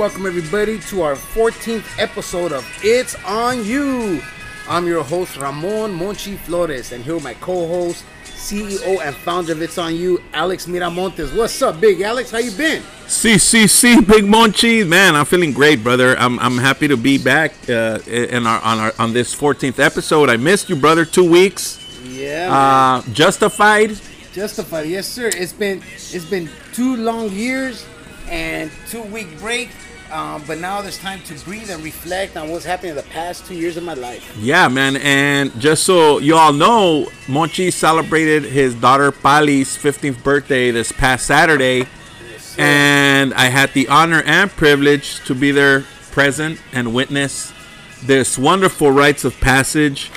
welcome everybody to our 14th episode of It's On You. I'm your host Ramon Monchi Flores, and here with my co-host, CEO and founder of It's On You, Alex Miramontes. What's up, Big Alex? How you been? CCC Big Monchi, man, I'm feeling great, brother. I'm, I'm happy to be back uh, in our on our on this 14th episode. I missed you, brother. Two weeks. Yeah. Uh, justified. Justified, yes, sir. It's been it's been two long years and two week break. Um, but now there's time to breathe and reflect on what's happened in the past two years of my life. Yeah, man. And just so you all know, Monchi celebrated his daughter Pali's 15th birthday this past Saturday. And I had the honor and privilege to be there present and witness this wonderful rites of passage.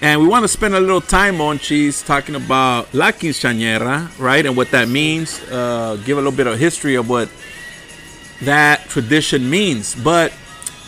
And we want to spend a little time on cheese talking about La Quinceañera, right? And what that means. Uh, give a little bit of history of what that tradition means. But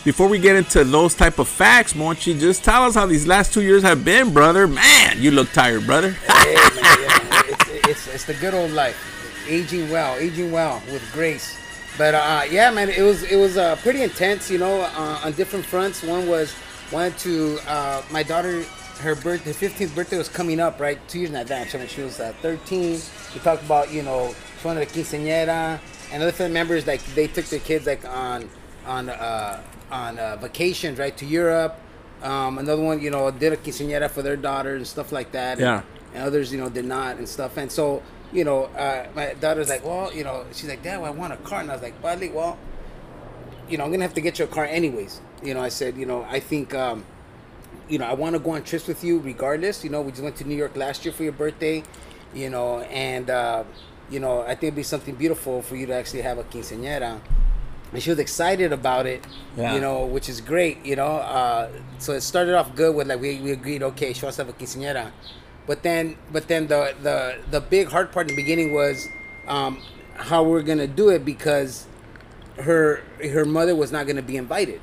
before we get into those type of facts, Monchi, just tell us how these last two years have been, brother. Man, you look tired, brother. hey, man, yeah, it's, it's, it's the good old life aging well, aging well with grace. But uh, yeah, man, it was it was uh, pretty intense, you know, uh, on different fronts. One was wanted to uh, my daughter, her birthday, 15th birthday was coming up, right, two years in advance. I mean, she was uh, 13. We talked about, you know, she wanted a quinceañera, and other family members like they took their kids like on on uh, on uh, vacations, right, to Europe. Um, another one, you know, did a quinceañera for their daughter and stuff like that. Yeah. And, and others, you know, did not and stuff. And so you know, uh, my daughter's like, well, you know, she's like, Dad, well, I want a car. And I was like, Buddy, well, you know, I'm going to have to get you a car anyways. You know, I said, you know, I think, um, you know, I want to go on trips with you regardless. You know, we just went to New York last year for your birthday, you know, and, uh, you know, I think it'd be something beautiful for you to actually have a quinceañera. And she was excited about it, yeah. you know, which is great, you know. Uh, so it started off good with like, we, we agreed, okay, she wants to have a quinceañera but then, but then the the the big hard part in the beginning was um, how we're gonna do it because her her mother was not gonna be invited.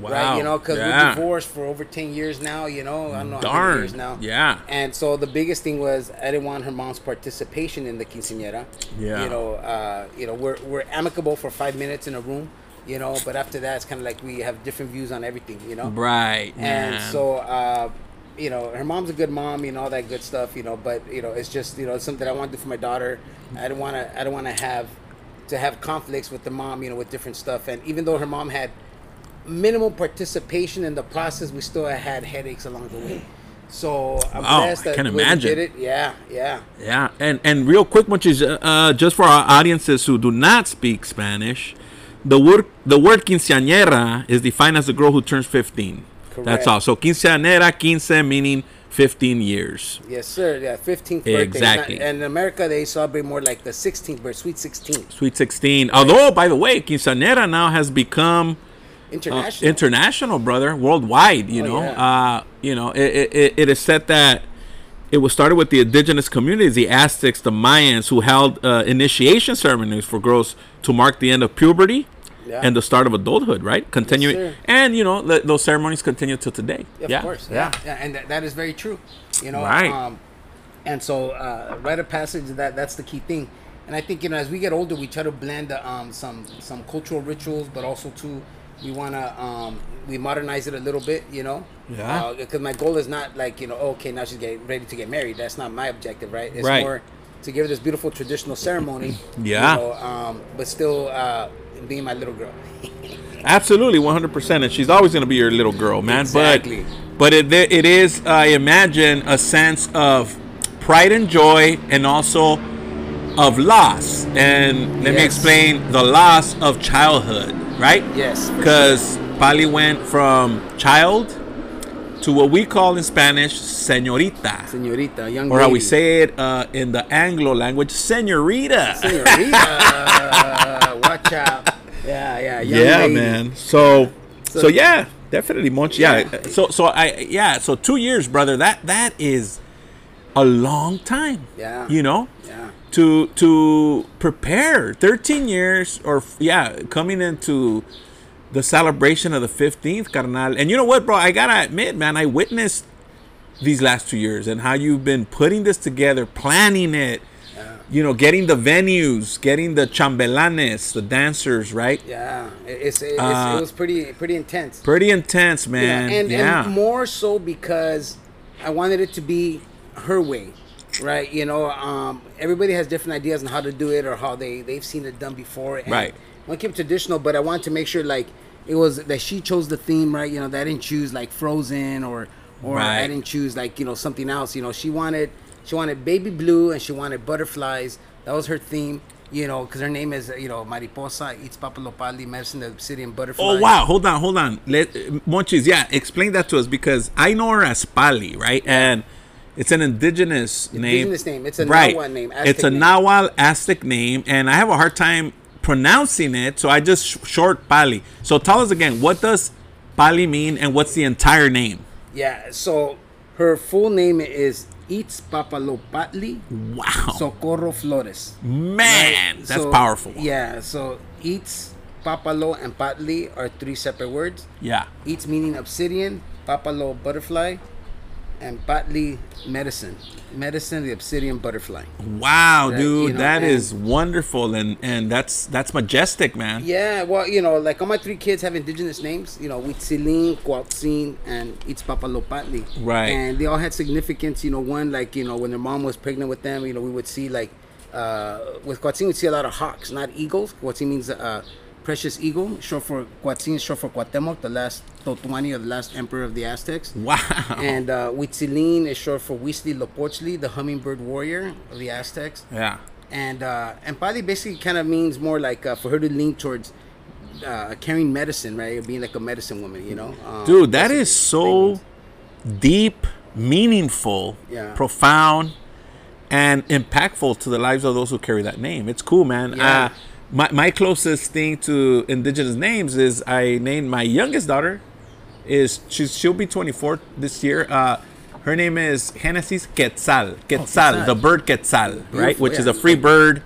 Wow. Right, you know, because yeah. we're divorced for over ten years now. You know, I don't know Darn. how many years now. Yeah. And so the biggest thing was I didn't want her mom's participation in the quinceañera. Yeah. You know, uh, you know, we're we're amicable for five minutes in a room. You know, but after that, it's kind of like we have different views on everything. You know. Right. And man. so. Uh, you know, her mom's a good mom, you know, all that good stuff, you know, but you know, it's just, you know, it's something I want to do for my daughter. I don't want to, I don't want to have, to have conflicts with the mom, you know, with different stuff. And even though her mom had minimal participation in the process, we still had headaches along the way. So I'm wow, blessed that I can imagine. did it. Yeah, yeah, yeah. And and real quick, Monchis uh, just for our audiences who do not speak Spanish, the word the word quinceañera is defined as a girl who turns 15. Correct. That's all. So quinceañera, quince meaning 15 years. Yes, sir. Yeah, 15th birthday. Exactly. And in America, they celebrate more like the 16th birthday, sweet 16. Sweet 16. Although, by the way, quinceañera now has become international, uh, international, brother, worldwide. You oh, know, yeah. uh, you know, it, it, it is said that it was started with the indigenous communities, the Aztecs, the Mayans, who held uh, initiation ceremonies for girls to mark the end of puberty. Yeah. and the start of adulthood, right? Continuing, yes, and you know th- those ceremonies continue till today. Yeah, yeah, of course. Yeah, yeah, and th- that is very true. You know, right? Um, and so, uh, rite of passage that that's the key thing. And I think you know, as we get older, we try to blend um, some some cultural rituals, but also too, we wanna um, we modernize it a little bit. You know, Yeah. Because my goal is not like you know, oh, okay, now she's getting ready to get married. That's not my objective, right? It's Right. more to give her this beautiful traditional ceremony. Yeah. You know, um, but still uh, being my little girl. Absolutely, one hundred percent, and she's always going to be your little girl, man. Exactly. But but it it is, I imagine, a sense of pride and joy, and also of loss. And let me explain the loss of childhood, right? Yes, Because Pali went from child to what we call in Spanish señorita, Señorita, young or how we say it uh, in the Anglo language, señorita. Senorita, watch out. Yeah, yeah, young yeah, lady. man. So, so, So- yeah, definitely Monch. Yeah. Yeah. So, so I yeah. So two years, brother. That that is a long time. Yeah. You know, Yeah. To to prepare. Thirteen years, or yeah, coming into the celebration of the fifteenth, carnal. And you know what, bro? I gotta admit, man, I witnessed these last two years and how you've been putting this together, planning it, you know, getting the venues, getting the chambelanes, the dancers, right? Yeah, it- it's, it's Uh, it was pretty pretty intense. Pretty intense, man. and, yeah. and more so because I wanted it to be her way, right? You know, um, everybody has different ideas on how to do it or how they they've seen it done before. And Right. One kept traditional, but I wanted to make sure like it was that she chose the theme, right? You know, that I didn't choose like Frozen or or I didn't choose like you know something else. You know, she wanted she wanted baby blue and she wanted butterflies. That was her theme. You know, because her name is you know Mariposa eats papalopali, medicine the obsidian butterfly. Oh wow! Hold on, hold on. Let Monchis, yeah, explain that to us because I know her as Pali, right? And it's an indigenous, name. Indigenous name. It's a right. Nahuatl name, it's Aztec a name. Nahuatl Aztec name, and I have a hard time pronouncing it, so I just sh- short Pali. So tell us again, what does Pali mean, and what's the entire name? Yeah, so her full name is Eats Papalopatli Wow, Socorro Flores. man, Right? that's So, powerful. Yeah, so Eats, Papalo, and Patli are three separate words. yeah. Eats meaning obsidian, Papalo butterfly, and Patli medicine. Medicine, the obsidian butterfly. Wow, That, dude, you know, that is wonderful, and and that's that's majestic, man. Yeah, well, you know, like all my three kids have indigenous names. You know, Huitzilin, Cuautzin, and It's Papalopatli. Right. And they all had significance. You know, one like you know when their mom was pregnant with them. You know, we would see like uh, with Cuautzin we'd see a lot of hawks, not eagles. Cuautzin means uh, precious eagle. Short for Cuautzin, short for Cuauhtemoc, the last Tlatoani, or the last emperor of the Aztecs. Wow. And uh, Huitzilin is short for Huitzilopochtli, the hummingbird warrior of the Aztecs yeah. and uh, basically kind of means more like uh, for her to lean towards uh, carrying medicine, right? Or being like a medicine woman, you know. Um, Dude, that's so big deep, meaningful, Yeah. profound, and impactful to the lives of those who carry that name. It's cool, man. Yeah. Uh, my, my closest thing to indigenous names is I named my youngest daughter is she's she'll be 24 this year. Uh, her name is Genesis Quetzal. Quetzal, Quetzal. the bird Quetzal, right? Which is a free bird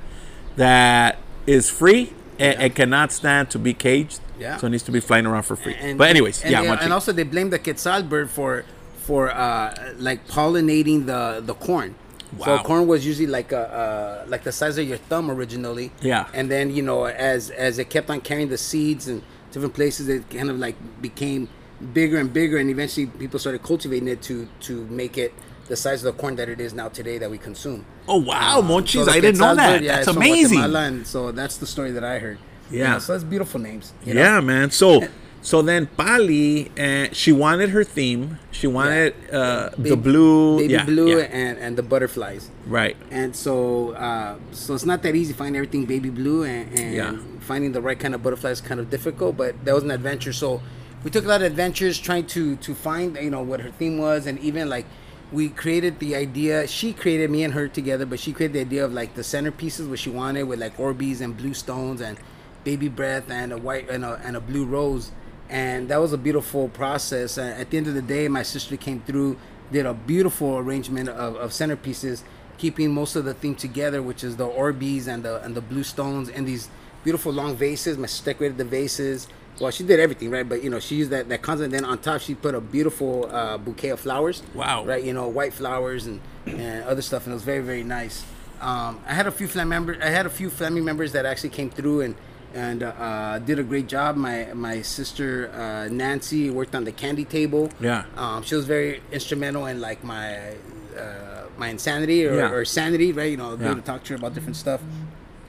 that is free and, and cannot stand to be caged. Yeah. So it needs to be flying around for free. And, but anyways, and yeah, they- and also they blame the quetzal bird for for uh, like pollinating the the corn. Wow. So corn was usually like a uh, like the size of your thumb originally. Yeah. And then you know as as it kept on carrying the seeds and different places, it kind of like became bigger and bigger, and eventually people started cultivating it to to make it the size of the corn that it is now today that we consume. Oh wow, Um, Monchis! so I didn't know that. yeah, That's it's amazing. So that's the story that I heard. You Yeah. so it's beautiful names. you know? Yeah, man. So, so then Pali, uh, she wanted her theme. She wanted uh, the blue, baby yeah, blue, yeah. and and the butterflies. right? And so, uh, so it's not that easy finding everything baby blue, and, and Yeah. finding the right kind of butterflies is kind of difficult. But that was an adventure. So we took a lot of adventures trying to to find you know what her theme was, and even like we created the idea. She created me and her together, but she created the idea of like the centerpieces what she wanted with like Orbeez and blue stones and baby breath and a white and a, and a blue rose. And that was a beautiful process. At the end of the day, my sister came through, did a beautiful arrangement of, of centerpieces, keeping most of the theme together, which is the Orbeez and the and the blue stones and these beautiful long vases. My sister decorated the vases. Well, she did everything right, but you know she used that that concept. Then on top, she put a beautiful uh, bouquet of flowers. Wow. Right, you know, white flowers and and other stuff, and it was very very nice. Um, I had a few family members. I had a few family members that actually came through and and uh, did a great job. My my sister uh, Nancy worked on the candy table. Yeah. Um, she was very instrumental in like my uh, my insanity or, Yeah. or sanity, right? You know, Yeah. able to talk to her about different stuff.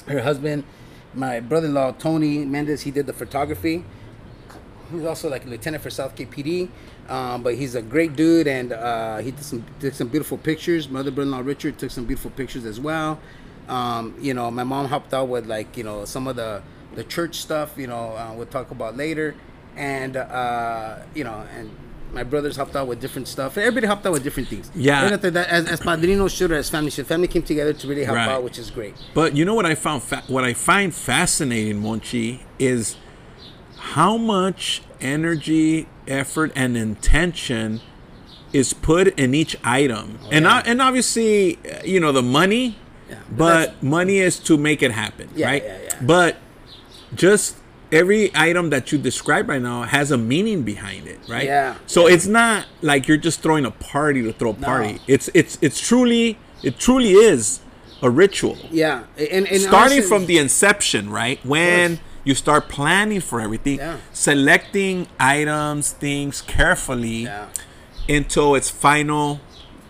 Her husband, my brother-in-law Tony Mendez, he did the photography. He's also like a lieutenant for South KPD, um, but he's a great dude, and uh, he did some did some beautiful pictures. My other brother-in-law Richard took some beautiful pictures as well. Um, you know, my mom helped out with like you know some of the the church stuff. You know, uh, we'll talk about later, and uh, you know, and my brothers helped out with different stuff. Everybody helped out with different things. Yeah. Right after that, as, as padrinos should or as family should. Family came together to really help Right. out, which is great. But you know what I found? Fa- what I find fascinating, Monchi, is how much energy, effort, and intention is put in each item, and yeah. and obviously, you know, the money. Yeah, but but money is to make it happen, Yeah, right? But just every item that you describe right now has a meaning behind it, right? Yeah. So it's not like you're just throwing a party to throw a party. No. It's it's it's truly it truly is a ritual. Yeah, and, and Starting honestly- from the inception, right? When you start planning for everything, Yeah. selecting items, things carefully Yeah. until its final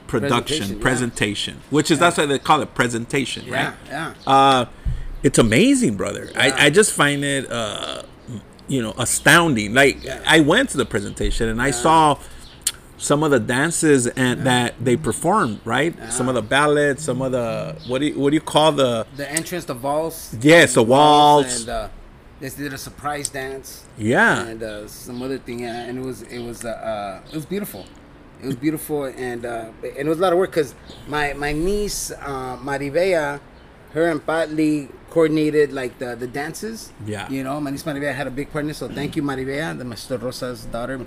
production, Presentation, presentation, yeah. which is that's why they call it presentation, Yeah, right? yeah. Uh, it's amazing, brother. Yeah. I, I just find it, uh, you know, astounding. Like Yeah. I went to the presentation and I saw some of the dances and that they performed, right? Some of the ballads, some of the what do you, what do you call the the entrance, the waltz. Yes, the waltz. and uh, they did a surprise dance. yeah and uh, some other thing, yeah, and it was it was uh, uh, it was beautiful. It was beautiful, and uh, and it was a lot of work because my my niece uh, Maribea, her and Patli coordinated like the the dances. Yeah. you know, my niece Maribea had a big partner. so thank you Maribea, the Mr. Rosa's daughter,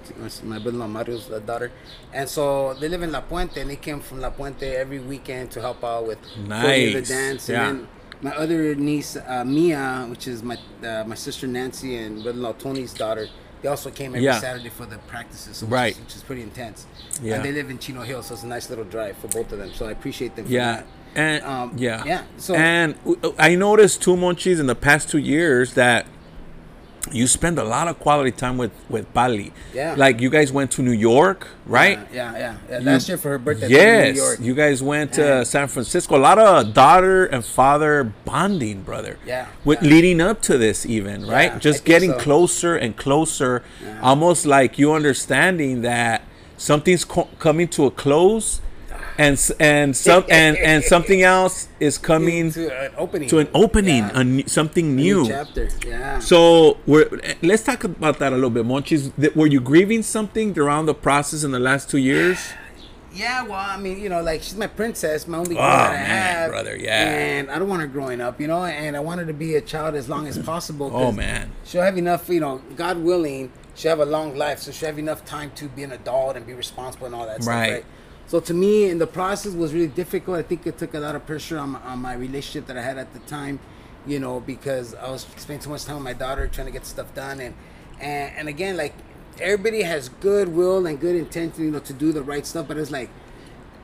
my brother-in-law Mario's uh, daughter, and so they live in La Puente, and they came from La Puente every weekend to help out with Nice. the dance, Yeah. and then my other niece uh, Mia, which is my uh, my sister Nancy and brother-in-law Tony's daughter, they also came every Yeah. Saturday for the practices, so Right. which, is, which is pretty intense. Yeah. and they live in Chino Hill, so it's a nice little drive for both of them. So I appreciate them. For yeah that. And Um, yeah yeah, so- and I noticed two monchis in the past two years that you spend a lot of quality time with with Pali. Yeah. like you guys went to New York, right? Yeah, yeah, yeah. yeah. Last year for her birthday, they went to Yes, New York. you guys went to Yeah. San Francisco. A lot of daughter and father bonding, brother. Yeah, With yeah. leading up to this, even right, just getting so. closer and closer, almost like you understanding that something's co- coming to a close, and and some and and something else is coming to an opening. to an opening, Yeah. a n- something A new. chapter. Yeah. So we're let's talk about that a little bit, Monchis. Th- Were you grieving something around the process in the last two years? Yeah, well, I mean, you know, like she's my princess, my only girl Oh, that I man, have, brother, yeah. And I don't want her growing up, you know, and I want her to be a child as long as possible Oh, man. she'll have enough, you know, God willing, she'll have a long life, so she'll have enough time to be an adult and be responsible and all that stuff, Right. So to me, in the process was really difficult. I think it took a lot of pressure on my, on my relationship that I had at the time, you know, because I was spending too much time with my daughter trying to get stuff done, and and and again, like everybody has goodwill and good intention, you know, to do the right stuff, but it's like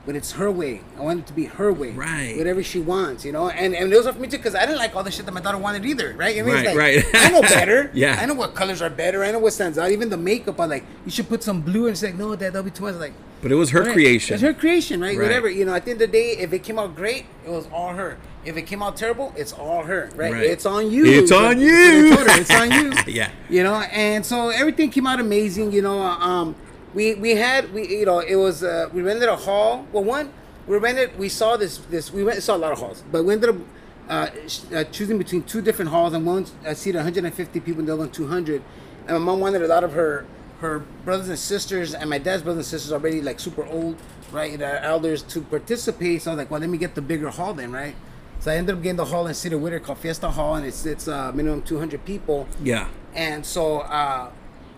but it's her way. I want it to be her way. Right. Whatever she wants, you know. And and it was for me too because I didn't like all the shit that my daughter wanted either. Right. I mean, Right, like, right. I know better. Yeah. I know what colors are better. I know what stands out. Even the makeup, I'm like, you should put some blue. And she's like, no, dad, that'll be too much. Like, But it was her Right. creation. It's her creation, right? Right. Whatever. You know, at the end of the day, if it came out great, it was all her. If it came out terrible, it's all her, right? Right. It's on you. It's on you. but I told her, It's on you. Yeah. You know, and so everything came out amazing. You know, um, we we had we you know it was uh, we rented a hall. Well, one we rented. We saw this this we went saw a lot of halls, but we ended up uh, uh, choosing between two different halls, and one uh, seated 150 people, and the other one 200. And my mom wanted a lot of her her brothers and sisters, and my dad's brothers and sisters already like super old, right? Our elders to participate. So I was like, well, let me get the bigger hall then, right? So I ended up getting the hall in City of Whittier called Fiesta Hall, and it's it's uh, minimum 200 people. yeah. And so, uh,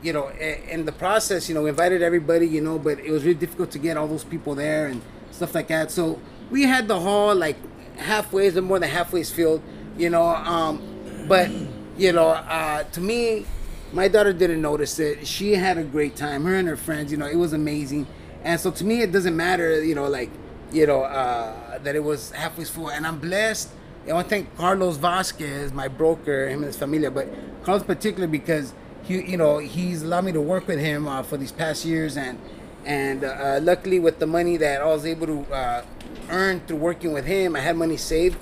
you know, in the process, you know, we invited everybody, you know, but it was really difficult to get all those people there and stuff like that. So we had the hall like halfway, or more than halfway filled, you know. Um, but you know, uh, to me, my daughter didn't notice it. She had a great time. Her and her friends, you know, it was amazing. And so to me, it doesn't matter, you know, like you know uh, that it was halfway full. And I'm blessed. I want to thank Carlos Vasquez, my broker, him and his familia, but Carlos particularly because he, you know, he's allowed me to work with him uh, for these past years, and and uh, luckily with the money that I was able to uh, earn through working with him, I had money saved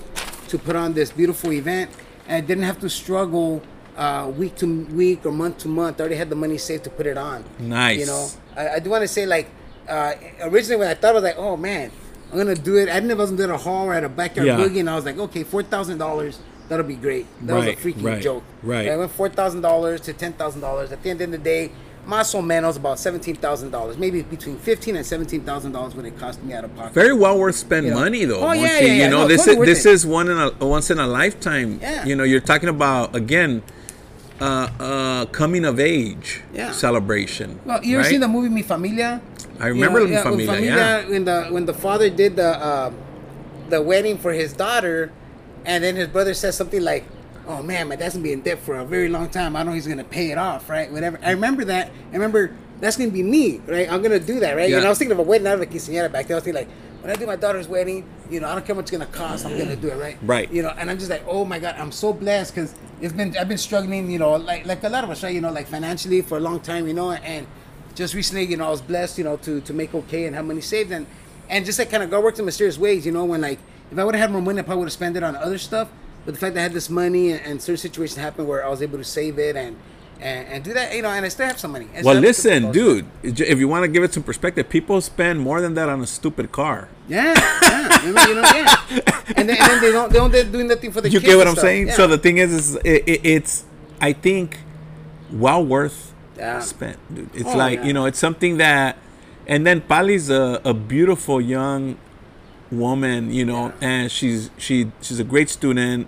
to put on this beautiful event, and I didn't have to struggle uh, week to week or month to month. I already had the money saved to put it on. Nice. You know, I, I do want to say like uh, originally when I thought I was like, oh man, I'm gonna do it. I didn't know if I was gonna do a hall or at a backyard Yeah. boogie, and I was like, okay, four thousand dollars. That'll be great. That Right, was a freaking right, joke. right. I went four thousand dollars to ten thousand dollars. At the end of the day, más o menos about seventeen thousand dollars, maybe between fifteen and seventeen thousand dollars what it cost me out of pocket. Very well worth spend You know. money though. Oh, yeah, Monchi. yeah, yeah. You know, No, this totally is this it. is one in a once in a lifetime. Yeah. You know, you're talking about again, uh, uh, coming of age Yeah. celebration. Well, you ever right? seen the movie Mi Familia? I remember Mi with Familia, yeah. When the when the father did the uh, the wedding for his daughter, and then his brother says something like, "Oh man, my dad's gonna be in debt for a very long time. I know he's gonna pay it off, right? Whatever." I remember that. I remember that's gonna be me, right? I'm gonna do that, right? Yeah. And I was thinking of a wedding, out of a quinceañera back then. I was thinking like, when I do my daughter's wedding, you know, I don't care what it's gonna cost. I'm gonna do it, right? Right. You know, and I'm just like, oh my god, I'm so blessed because it's been I've been struggling, you know, like like a lot of us, right? You know, like financially for a long time, you know, and just recently, you know, I was blessed, you know, to to make okay and have money saved and and just like kind of God works in mysterious ways, you know, when like if I would have had more money, I probably would have spent it on other stuff. But the fact that I had this money and, and certain situations happened where I was able to save it and and, and do that, you know, and I still have some money. I Well, listen, dude. If you want to give it some perspective, people spend more than that on a stupid car. Yeah, yeah, you know, you know, yeah. And then, and then they don't they don't they're doing nothing for the kids. You get what I'm stuff. saying? Yeah. So the thing is, is it, it, it's I think well worth Yeah. spent. Dude. It's Oh, like yeah. you know, it's something that, and then Pali's a, a beautiful young woman, you know, and she's she she's a great student.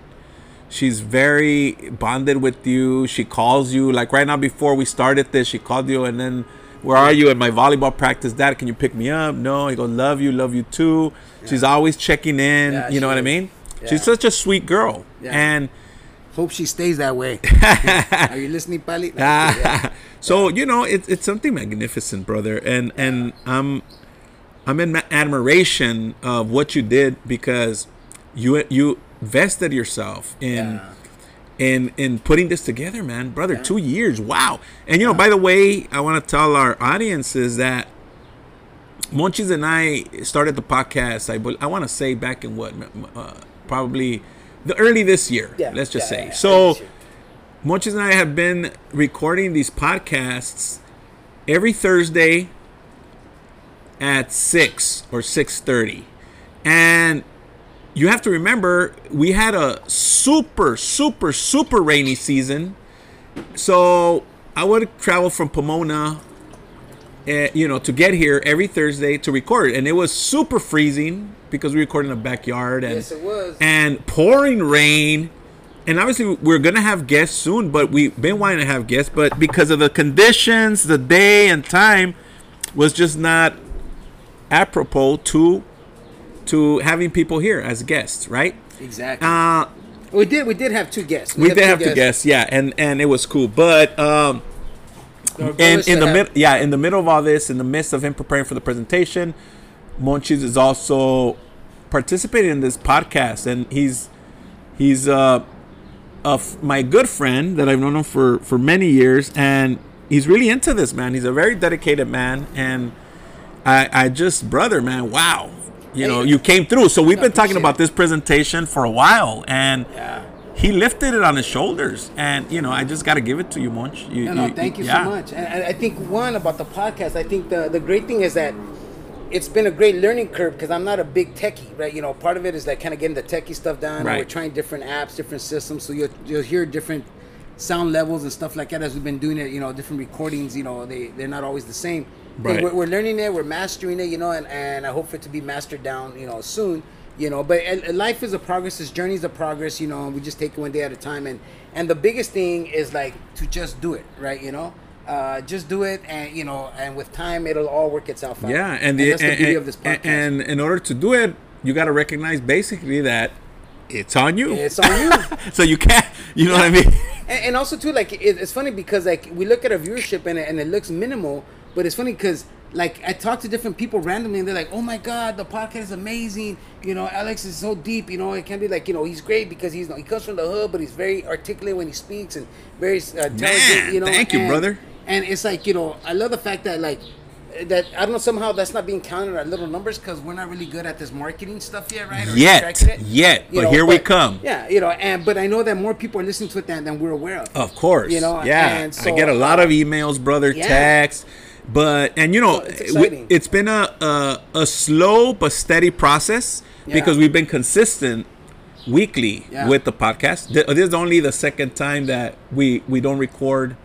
She's very bonded with you. She calls you like right now before we started this. She called you and then, where are you at my volleyball practice? Dad, can you pick me up? No. He goes, love you, love you too. She's always checking in. Yeah, you know what I mean? Yeah. She's such a sweet girl. Yeah. And Hope she stays that way. Are you listening, Pali? Ah, so you know it's it's something magnificent, brother, and and I'm I'm in admiration of what you did because you you vested yourself in Yeah. in in putting this together, man, brother. Two years, wow. And you know, by the way, I want to tell our audiences that Monchis and I started the podcast. I I want to say back in what uh, probably the early this year. Yeah, let's just yeah, say yeah, yeah, so. Monchis and I have been recording these podcasts every Thursday at six or six thirty, and you have to remember we had a super, super, super rainy season. So I would travel from Pomona, uh, you know, to get here every Thursday to record, and it was super freezing because we recorded in the backyard and Yes, it was. and pouring rain. And obviously, we're gonna have guests soon, but we've been wanting to have guests, but because of the conditions, the day and time was just not apropos to to having people here as guests, right? Exactly. Uh, we did. We did have two guests. we had did have to guests. yeah, and and it was cool, but um, Our and in the that have- mid, yeah, in the middle of all this, in the midst of him preparing for the presentation, Monchis is also participating in this podcast, and he's he's uh, of my good friend that I've known him for for many years, and he's really into this man. He's a very dedicated man, and I I just brother man, wow. You know, you came through. So we've been talking about this presentation for a while, and Yeah. he lifted it on his shoulders. And you know, I just got to give it to you, Monch. You, No, no, thank you yeah. so much. And I, think one about the podcast, I think the the great thing is that it's been a great learning curve because I'm not a big techie, right? You know, part of it is like kind of getting the techie stuff done. and Right. We're trying different apps, different systems, so you'll you'll hear different sound levels and stuff like that as we've been doing it. You know, different recordings. You know, they they're not always the same. Right. We're, we're learning it. We're mastering it. You know, and and I hope for it to be mastered down. You know, soon. You know, but uh, life is a progress. This journey is a progress. You know, and we just take it one day at a time. And and the biggest thing is like to just do it, right? You know, uh, just do it, and you know, and with time, it'll all work itself out. Yeah, and, the, that's the and, beauty and- of this podcast. and in order to do it, you got to recognize basically that it's on you. it's on you. so you can't. You know what I mean? and, and also too, like it, it's funny because like we look at our viewership and it, and it looks minimal, but it's funny because like I talk to different people randomly and they're like, "Oh my god, the podcast is amazing." You know, Alex is so deep. You know, it can be like you know he's great because he's he comes from the hood, but he's very articulate when he speaks and very uh, intelligent. Man, you know, thank you, brother. And it's like you know, I love the fact that like that I don't know somehow that's not being counted at little numbers because we're not really good at this marketing stuff yet, right? Or Yet, yet, You but here we come. Yeah, you know, and but I know that more people are listening to it than, than we're aware of. Of course. You know, yeah. and I get a lot of emails, brother, yeah. texts. But and you know, it's it's been a, a a slow but steady process Yeah. because we've been consistent weekly Yeah. with the podcast. This is only the second time that we we don't record,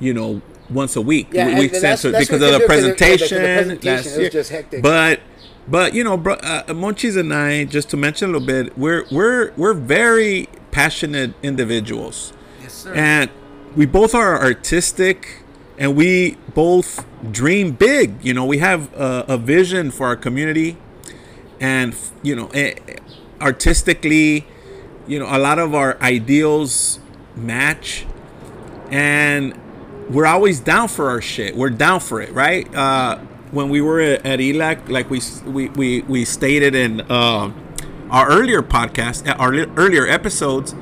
you know, once a week. Yeah, we, we that's because of the do, 'cause of- yeah, because of the presentation. it was year. just hectic. But but you know, bro, uh, Monchis and I, just to mention a little bit, we're we're we're very passionate individuals. Yes, sir. And we both are artistic and we both dream big. You know, we have a, a vision for our community. And, you know, artistically, you know, a lot of our ideals match. And we're always down for our shit. We're down for it, right? Uh, when we were at, ELAC, like we we we, we stated in uh, our earlier podcast, uh, our li- earlier episodes,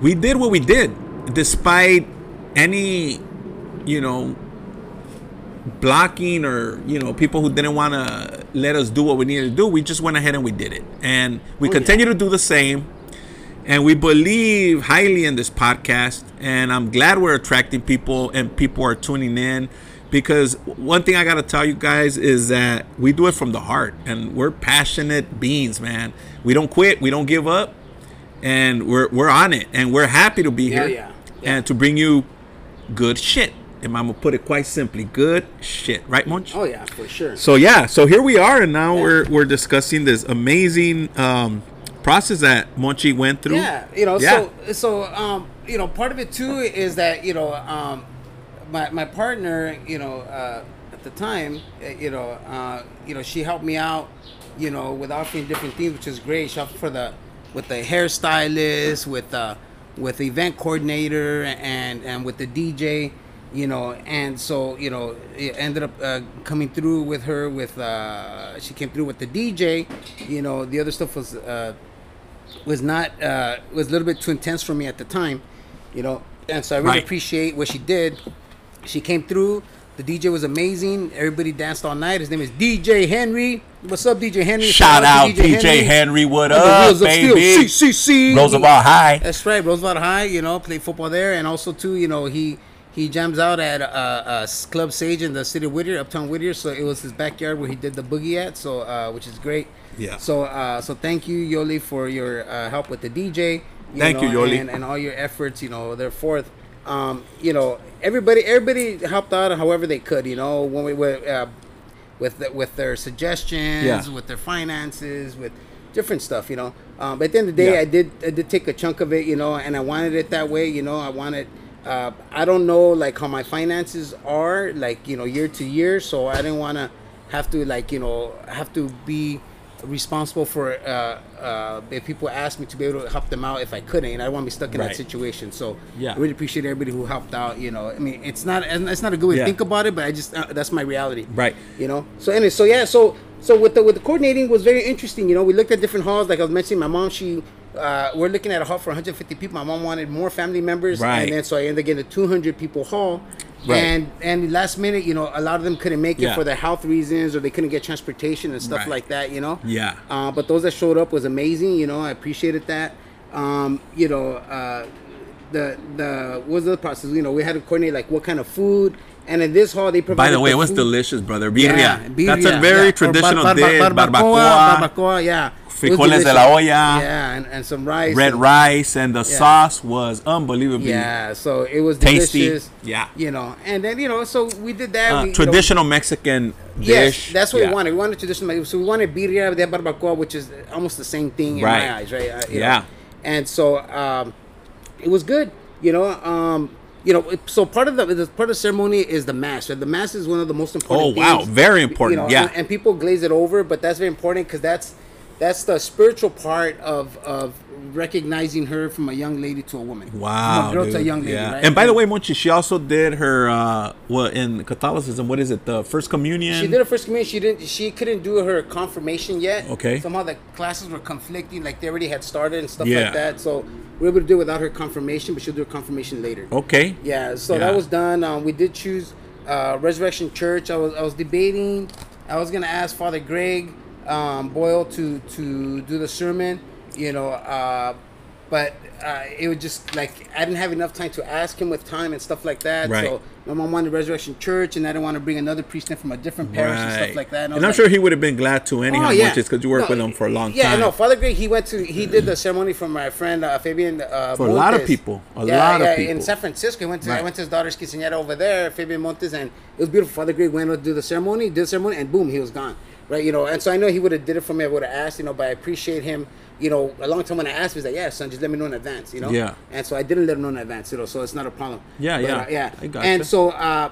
we did what we did, despite any, you know, blocking or you know people who didn't want to let us do what we needed to do. We just went ahead and we did it, and we Oh, continue yeah. to do the same. And we believe highly in this podcast, and I'm glad we're attracting people and people are tuning in because one thing I got to tell you guys is that we do it from the heart and we're passionate beings, man. We don't quit, we don't give up, and we're we're on it and we're happy to be Hell here yeah. Yeah. and to bring you good shit. And I'm gonna put it quite simply, good shit, right, Munch? Oh yeah, for sure. So yeah, so here we are, and now we're we're discussing this amazing um, process that Monchi went through. Yeah, you know, Yeah. so so um, you know, part of it too is that you know, um, my my partner, you know, uh, at the time, uh, you know, uh, you know, she helped me out, you know, with offering different things, which is great. She helped for the with the hairstylist, with uh, with the event coordinator, and and with the DJ. You know, and so you know, it ended up uh, coming through with her. With uh, she came through with the DJ. You know, the other stuff was uh, was not uh, was a little bit too intense for me at the time, you know. And so I really Right. appreciate what she did. She came through. The DJ was amazing. Everybody danced all night. His name is DJ Henry. What's up, DJ Henry? Shout out to DJ Henry, what On the up, wheels of steel. baby? CCC. Roosevelt High. That's right, Roosevelt High. You know, played football there, and also too, you know, he he jams out at uh, uh, Club Sage in the city of Whittier, Uptown Whittier. So it was his backyard where he did the boogie at. So uh, which is great. Yeah. So uh, so thank you, Yoli, for your uh, help with the DJ. Thank you, Yoli. and, and all your efforts. You know, there forth. Um, you know, everybody everybody helped out however they could. You know, when we were. Uh, with the, with their suggestions, Yeah. with their finances, with different stuff, you know. Um, but at the end of the day, Yeah. I did I did take a chunk of it, you know, and I wanted it that way, you know. I wanted. Uh, I don't know like how my finances are like you know year to year, so I didn't want to have to like you know have to be responsible for uh, uh, if people ask me to be able to help them out if I couldn't, and I don't want to be stuck in Right. that situation. So Yeah. I really appreciate everybody who helped out. You know, I mean, it's not it's not a good way Yeah. to think about it, but I just uh, that's my reality Right. you know so anyway so yeah so so with the with the coordinating was very interesting you know we looked at different halls like i was mentioning my mom she uh, we're looking at a hall for 150 people my mom wanted more family members Right. and then so i ended up getting a 200 people hall Right. and and last minute you know a lot of them couldn't make it Yeah. for their health reasons or they couldn't get transportation and stuff Right. like that you know Yeah. uh, but those that showed up was amazing you know i appreciated that um, you know uh, the the what was the process you know we had to coordinate like what kind of food and in this hall they By the way, it was food. delicious, brother. Birria. Yeah, That's a very yeah. Traditional bar- bar- dish. bar- Barbacoa, barbacoa, yeah. Frijoles de la olla, Yeah, and, and some rice. red and- rice, and the sauce was unbelievably Yeah, so it was tasty. delicious. Yeah. You know, and then, you know, so we did that. Uh, we, you know, traditional Mexican Yes, dish. that's what Yeah. we wanted. We wanted traditional. Mexican. So we wanted birria de barbacoa, which is almost the same thing in Right. my eyes, right? Uh, Yeah. know. And so um, it was good. You know, um, you know. So part of the, the part of the ceremony is the mass. Right? The mass is one of the most important. Oh, wow. things, Very important, yeah. And, and people glaze it over, but that's very important because that's that's the spiritual part of of recognizing her from a young lady to a woman. Wow, From a girl dude. to a young lady. yeah. Right? And by the way, Monchi, she also did her uh, what in Catholicism? What is it? The First Communion. She did her first communion. She didn't. She couldn't do her confirmation yet. Okay. Somehow the classes were conflicting. Like they already had started and stuff Yeah. like that. So we were able to do it without her confirmation, but she'll do her confirmation later. Okay. Yeah. So Yeah. that was done. Um, we did choose uh, Resurrection Church. I was I was debating. I was gonna ask Father Greg um, Boyle to to do the sermon. You know. Uh, but uh, it was just like I didn't have enough time to ask him with time and stuff like that. Right. So my mom wanted Resurrection Church, and I didn't want to bring another priest in from a different parish and stuff like that. I And, I'm like, sure he would have been glad to anyhow, Oh, yeah. Because you worked No, with him for a long yeah, time. Yeah, no, Father Greg, he went to, he did the ceremony for my friend uh, Fabian. Uh, For a lot of people. A yeah, lot of people. in San Francisco. He went to, I went to his daughter's quinceañera over there, Fabian Montes, and it was beautiful. Father Greg went to do the ceremony, did the ceremony, and boom, he was gone. Right, you know, and so I know he would have did it for me. I would have asked, you know, but I appreciate him. You know, a long time when I asked, he was like, "Yeah, son, just let me know in advance." You know. Yeah. And so I didn't let him know in advance, you know, so it's not a problem. Yeah, But, yeah. uh, yeah. I gotcha. And so, uh,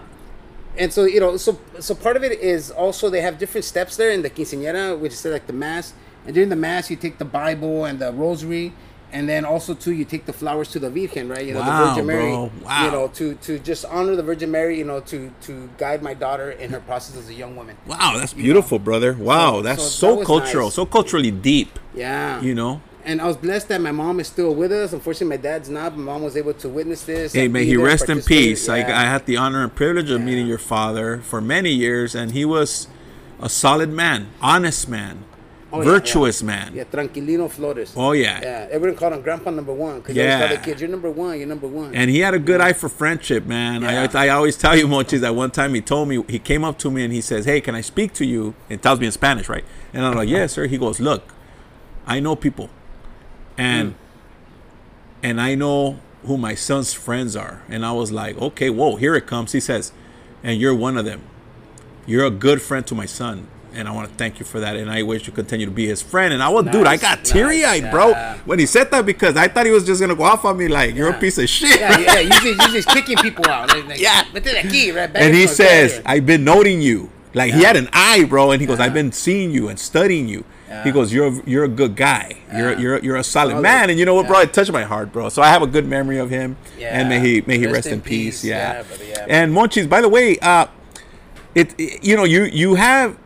and so you know, so so part of it is also they have different steps there in the quinceañera, which is like the mass. And during the mass, you take the Bible and the rosary, and then also too, you take the flowers to the Virgin, right? You know, Wow, the Virgin Mary. bro. Wow. You know, to to just honor the Virgin Mary. You know, to to guide my daughter in her process as a young woman. Wow, that's beautiful, brother. Wow, So- that's so so, that cultural, nice. so culturally deep. Yeah. You know. And I was blessed that my mom is still with us. Unfortunately, my dad's not. But mom was able to witness this. Hey, may he there, rest in peace. I, Yeah. I had the honor and privilege of Yeah. meeting your father for many years, and he was a solid man, honest man, Oh, virtuous yeah. man. Yeah, Tranquilino Flores. Oh yeah. Yeah, everyone called him Grandpa Number One because Yeah. yeah. tell the kids, "You're number one. You're number one." And he had a good eye for friendship, man. Yeah. I, I always tell you, Mochis, that one time he told me, he came up to me and he says, Hey, can I speak to you? And tells me in Spanish, right? And I'm like, Yes, sir. He goes, Look, I know people. And hmm. and I know who my son's friends are. And I was like, Okay, whoa, here it comes. He says, And you're one of them. You're a good friend to my son. And I want to thank you for that. And I wish you continue to be his friend. And I was, dude, I got teary eyed, nice, bro, yeah. when he said that because I thought he was just going to go off on me like, you're a piece of shit. yeah, yeah, you just, you just kicking people out. Like, like, Yeah. vete de aquí, right back and he says, yeah. "I've been noting you." Like he had an eye, bro, and he goes, Yeah. "I've been seeing you and studying you." He goes, "You're a, you're a good guy. You're you're you're a solid man." And you know what, bro? It touched my heart, bro. So I have a good memory of him, and may he may he rest, in peace. Yeah. Yeah, brother, yeah. And Monchis, by the way, uh, it, it- you know you you have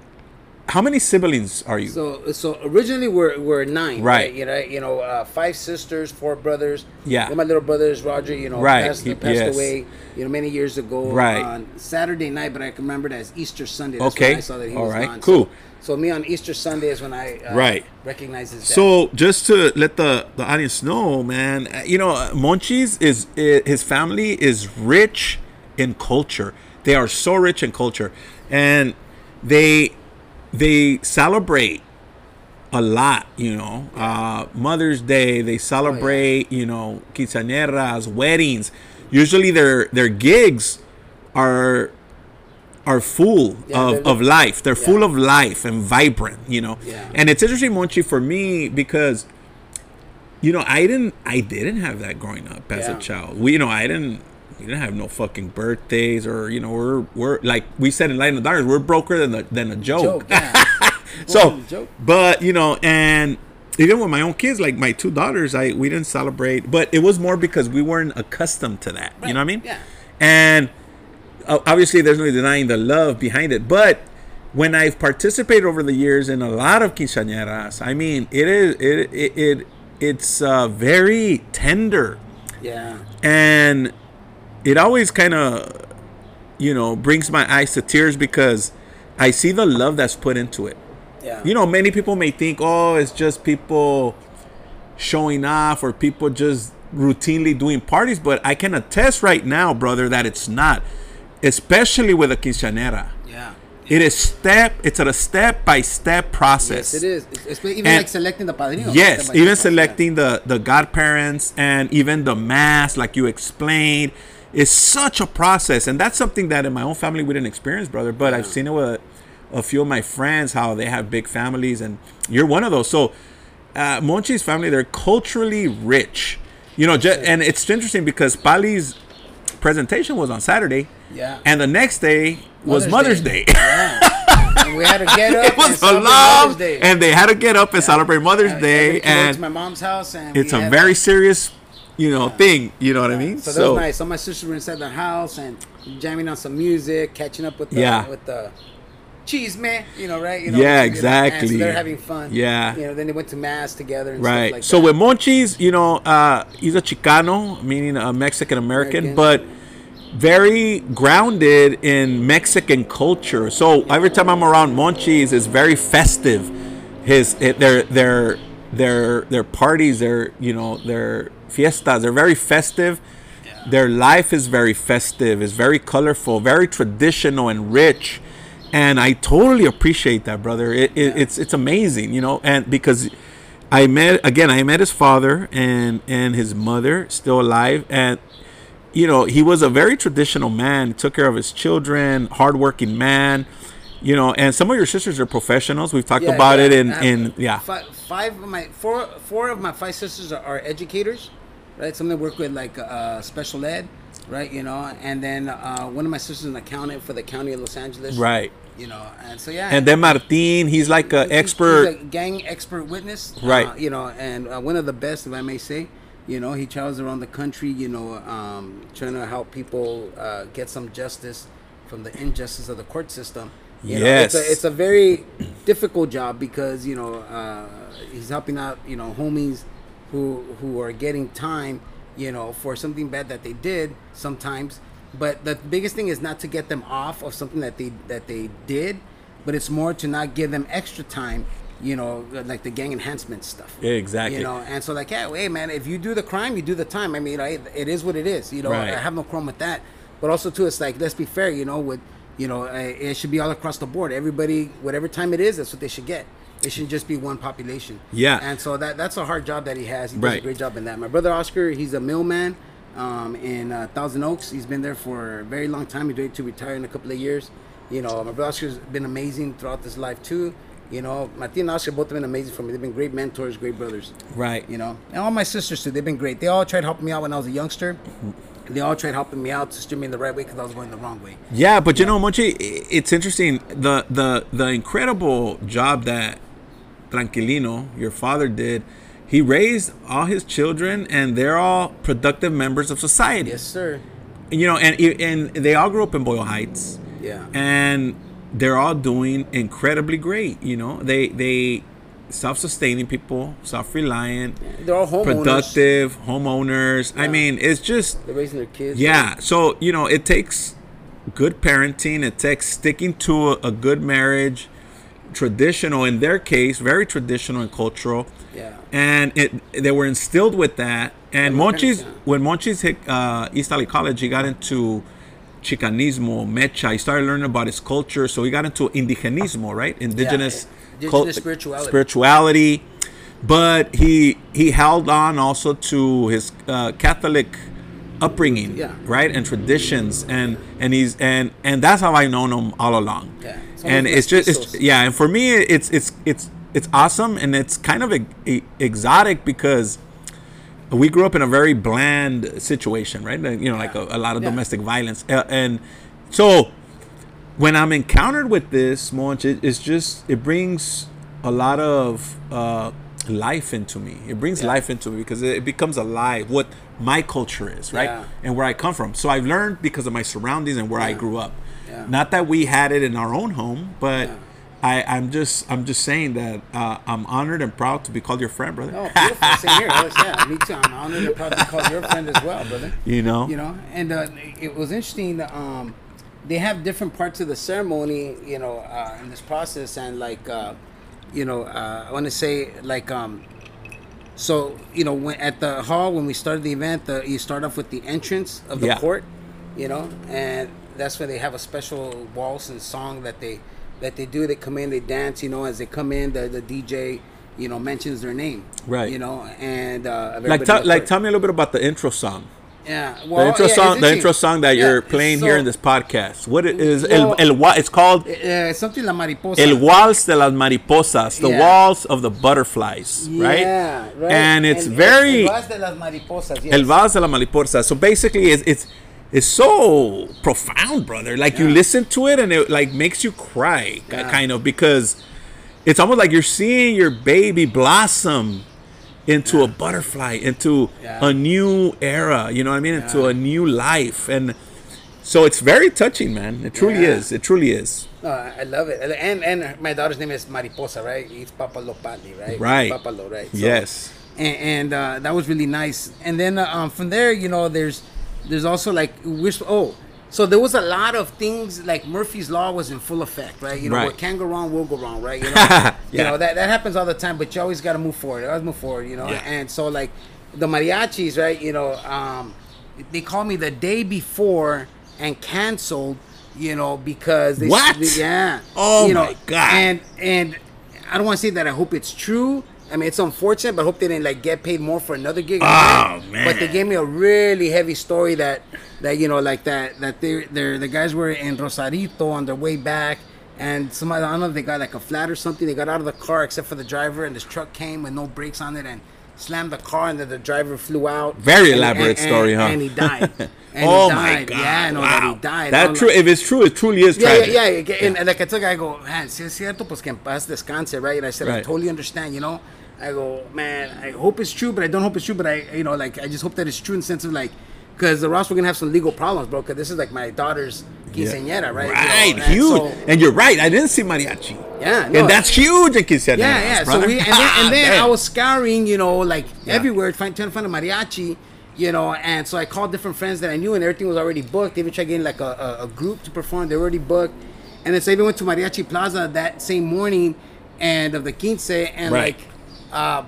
how many siblings are you? So, so originally we're we're nine, Right. right? You know, you know, uh, five sisters, four brothers. Yeah. Of my little brothers, Roger, you know, Right, passed, he- passed yes. away, you know, many years ago. Right. On Saturday night, but I can remember that as Easter Sunday. That's Okay. When I saw that he All was right. gone. Cool. So, so me on Easter Sunday is when I uh, Right. recognize his dad. So just to let the, the audience know, man, uh, you know, uh, Monchis is his family is rich in culture. They are so rich in culture, and they they celebrate a lot. You know, uh, Mother's Day. They celebrate. You know, quinceañeras, weddings. Usually their their gigs are are full Yeah, of, of life. They're yeah. full of life and vibrant, you know. Yeah. And it's interesting, Monchi, for me because, you know, I didn't, I didn't have that growing up as Yeah. a child. We, you know, I didn't, we didn't have no fucking birthdays or, you know, we're, we're like we said in Light in the Darkness, we're broker than a, than a joke. joke. Yeah. so, joke. but you know, and even with my own kids, like my two daughters, I we didn't celebrate, but it was more because we weren't accustomed to that. You know what I mean? Yeah. And obviously, there's no denying the love behind it, but when I've participated over the years in a lot of quinceañeras, I mean, it is it it, it it's uh, very tender yeah. and it always kind of you know brings my eyes to tears because I see the love that's put into it. Yeah. You know, many people may think, oh, it's just people showing off or people just routinely doing parties, but I can attest right now, brother, that it's not. Especially with a quinceañera. Yeah. It is step. It's a step by step process. Yes, it is. It's, it's even And- like selecting the padrino. Yes, even selecting the the godparents and even the mass, like you explained, is such a process, and that's something that in my own family we didn't experience, brother. But I've seen it with a, a few of my friends how they have big families, and you're one of those. So, uh, Monchi's family, they're culturally rich, you know, ju- and it's interesting because Pali's presentation was on Saturday, Yeah. and the next day was Mother's Day. Yeah. and we had to get up. it was a long, Day. and they had to get up and celebrate Mother's Uh, Day, and to my mom's house, and it's a had very serious, you know, thing. You know what I mean? So that was nice. So my sisters were inside the house and jamming on some music, catching up with the Yeah. with the cheese man. You know, right? You know, Yeah, you know, and exactly. so they're having fun. Yeah. You know, then they went to mass together. And right. Stuff like so that. with Monchis, you know, uh, he's a Chicano, meaning a Mexican American, but very grounded in Mexican culture. So every time I'm around Monchis, it's very festive. His it, their their their their parties, their you know their fiestas, they're very festive. Their life is very festive, is very colorful, very traditional and rich. And I totally appreciate that, brother. It, it, It's it's amazing, you know, and because I met again, I met his father and and his mother, still alive, and you know he was a very traditional man. He took care of his children, hardworking man, you know. And some of your sisters are professionals. We've talked Yeah, about yeah. it in in yeah, Five, five of my four four of my five sisters are, are educators, right? Some of them work with like uh, special ed, right? You know, and then uh, one of my sisters is an accountant for the county of Los Angeles. right. You know, and so yeah. And then Martin, he's like an expert. he's a gang expert witness, Right. Uh, you know, and uh, one of the best, if I may say. You know, he travels around the country. You know, um, trying to help people uh, get some justice from the injustice of the court system. You know, it's Yes. a, it's a very difficult job because you know uh, he's helping out you know homies who who are getting time you know for something bad that they did sometimes. But the biggest thing is not to get them off of something that they that they did, but it's more to not give them extra time. You know, like the gang enhancement stuff. Yeah, exactly. You know, and so like, yeah, hey man, if you do the crime, you do the time. I mean, I, it is what it is. You know, Right. I have no problem with that. But also too, it's like let's be fair. You know, with you know, it should be all across the board. Everybody, whatever time it is, that's what they should get. It shouldn't just be one population. Yeah. And so that that's a hard job that he has. He does Right. a great job in that. My brother Oscar, he's a millman um, in uh, Thousand Oaks. He's been there for a very long time. He's ready to retire in a couple of years. You know, my brother Oscar's been amazing throughout this life too. You know, Martin and Oscar both have been amazing for me. They've been great mentors, great brothers. Right. You know, and all my sisters too. They've been great. They all tried helping me out when I was a youngster. They all tried helping me out to steer me in the right way because I was going the wrong way. Yeah, but you know, Monchi, i- it's interesting the the the incredible job that Tranquilino, your father, did. He raised all his children, and they're all productive members of society. Yes, sir. You know, and and they all grew up in Boyle Heights, Yeah. and they're all doing incredibly great. You know, they they self-sustaining people, self-reliant, They're all homeowners. productive homeowners. I mean, it's just They're raising their kids. yeah. So, you know, it takes good parenting, it takes sticking to a, a good marriage, traditional in their case, very traditional and cultural. Yeah. And it they were instilled with that. And Yeah, Monchis, yeah. when Monchis hit uh, East Valley College, he got into Chicanismo, Mecha. He started learning about his culture. So he got into indigenismo, right? Indigenous, indigenous spirituality. spirituality. But he he held on also to his uh, Catholic upbringing, Yeah. right, and traditions, and and he's and and that's how I've known him all along. Yeah. And it's just it's, yeah, and for me it's it's it's it's awesome, and it's kind of e- e- exotic because we grew up in a very bland situation, right? You know, like a, a lot of Yeah. domestic violence, uh, and so when I'm encountered with this, Monch, it, it's just it brings a lot of uh, life into me. It brings Yeah. life into me because it, it becomes alive. What my culture is, right, Yeah. and where I come from. So I've learned because of my surroundings and where I grew up. Yeah. Not that we had it in our own home, but. Yeah. I, I'm just I'm just saying that uh, I'm honored and proud to be called your friend, brother. Oh, beautiful. Same here. Yeah, me too. I'm honored and proud to be called your friend as well, brother. You know? You know, and uh, it was interesting. Um, they have different parts of the ceremony, you know, uh, in this process, and like, uh, you know, uh, I want to say like, um, so you know, when at the hall when we started the event, the, you start off with the entrance of the Yeah. court, you know, and that's where they have a special waltz and song that they that they do. They come in, they dance, you know, as they come in, the the DJ. You know, mentions their name, Right. You know, and uh, like tell like tell me a little bit about the intro song. Yeah, well, The intro yeah, song, the intro song that Yeah, you're playing here in this podcast. What it is Well, el, el It's called Uh, something la mariposa. El Waltz de las Mariposas, the Yeah. waltz of the butterflies, right? Yeah, right. And it's very El Vals de las mariposas. Yes. El Vals de la Mariposa. So basically, it's it's it's so profound, brother. Like you listen to it and it like makes you cry, Yeah. kind of, because it's almost like you're seeing your baby blossom into a butterfly, into Yeah. a new era. You know what I mean? Into a new life, and so it's very touching, man. It truly Yeah. is. It truly is. No, I I love it. And and my daughter's name is Mariposa, right? It's Papalo Pali, right? Right. Papalo, right? So- yes. and, and uh, that was really nice. And then uh, um, from there, you know, there's there's also like wish. Oh, so there was a lot of things like Murphy's law was in full effect, right? You know, Right. what can go wrong will go wrong, right? You know, you know that that happens all the time, but you always got to move forward. Always move forward, you know. Yeah. And so like the mariachis, right? You know, um, they called me the day before and canceled. You know, because they What? yeah. Oh you know, my God. And and I don't want to say that I hope it's true. I mean, it's unfortunate, but I hope they didn't like get paid more for another gig. Oh, But they gave me a really heavy story that that you know, like that that they they're the guys were in Rosarito on their way back, and somebody I don't know if they got like a flat or something. They got out of the car except for the driver, and this truck came with no brakes on it, and slammed the car and then the driver flew out. Very And- elaborate and- story, and- huh? And he died. And oh he my died. god! Yeah, no, wow. that he died. That true. like- if it's true, it truly is yeah, tragic. yeah, yeah, And, and like I took, I go, man, si es cierto, pues que en paz descanse, right? And I said, I totally understand, you know. I go, man, I hope it's true, but I don't hope it's true. But I, you know, like I just hope that it's true in the sense of like, because the Ross we're gonna have some legal problems, bro. Because this is like my daughter's quinceañera, right? You know, Right, and huge. so- and you're right. I didn't see mariachi. yeah, no, and that's huge in quinceañeras, yeah, yeah. So we and then, and then I was scouring, you know, like Yeah. everywhere, trying to find a mariachi, you know. And so I called different friends that I knew, and everything was already booked. They even tried getting like a, a, a group to perform. They were already booked. And then so I even went to Mariachi Plaza that same morning, and of the quince, and Right. like, uh,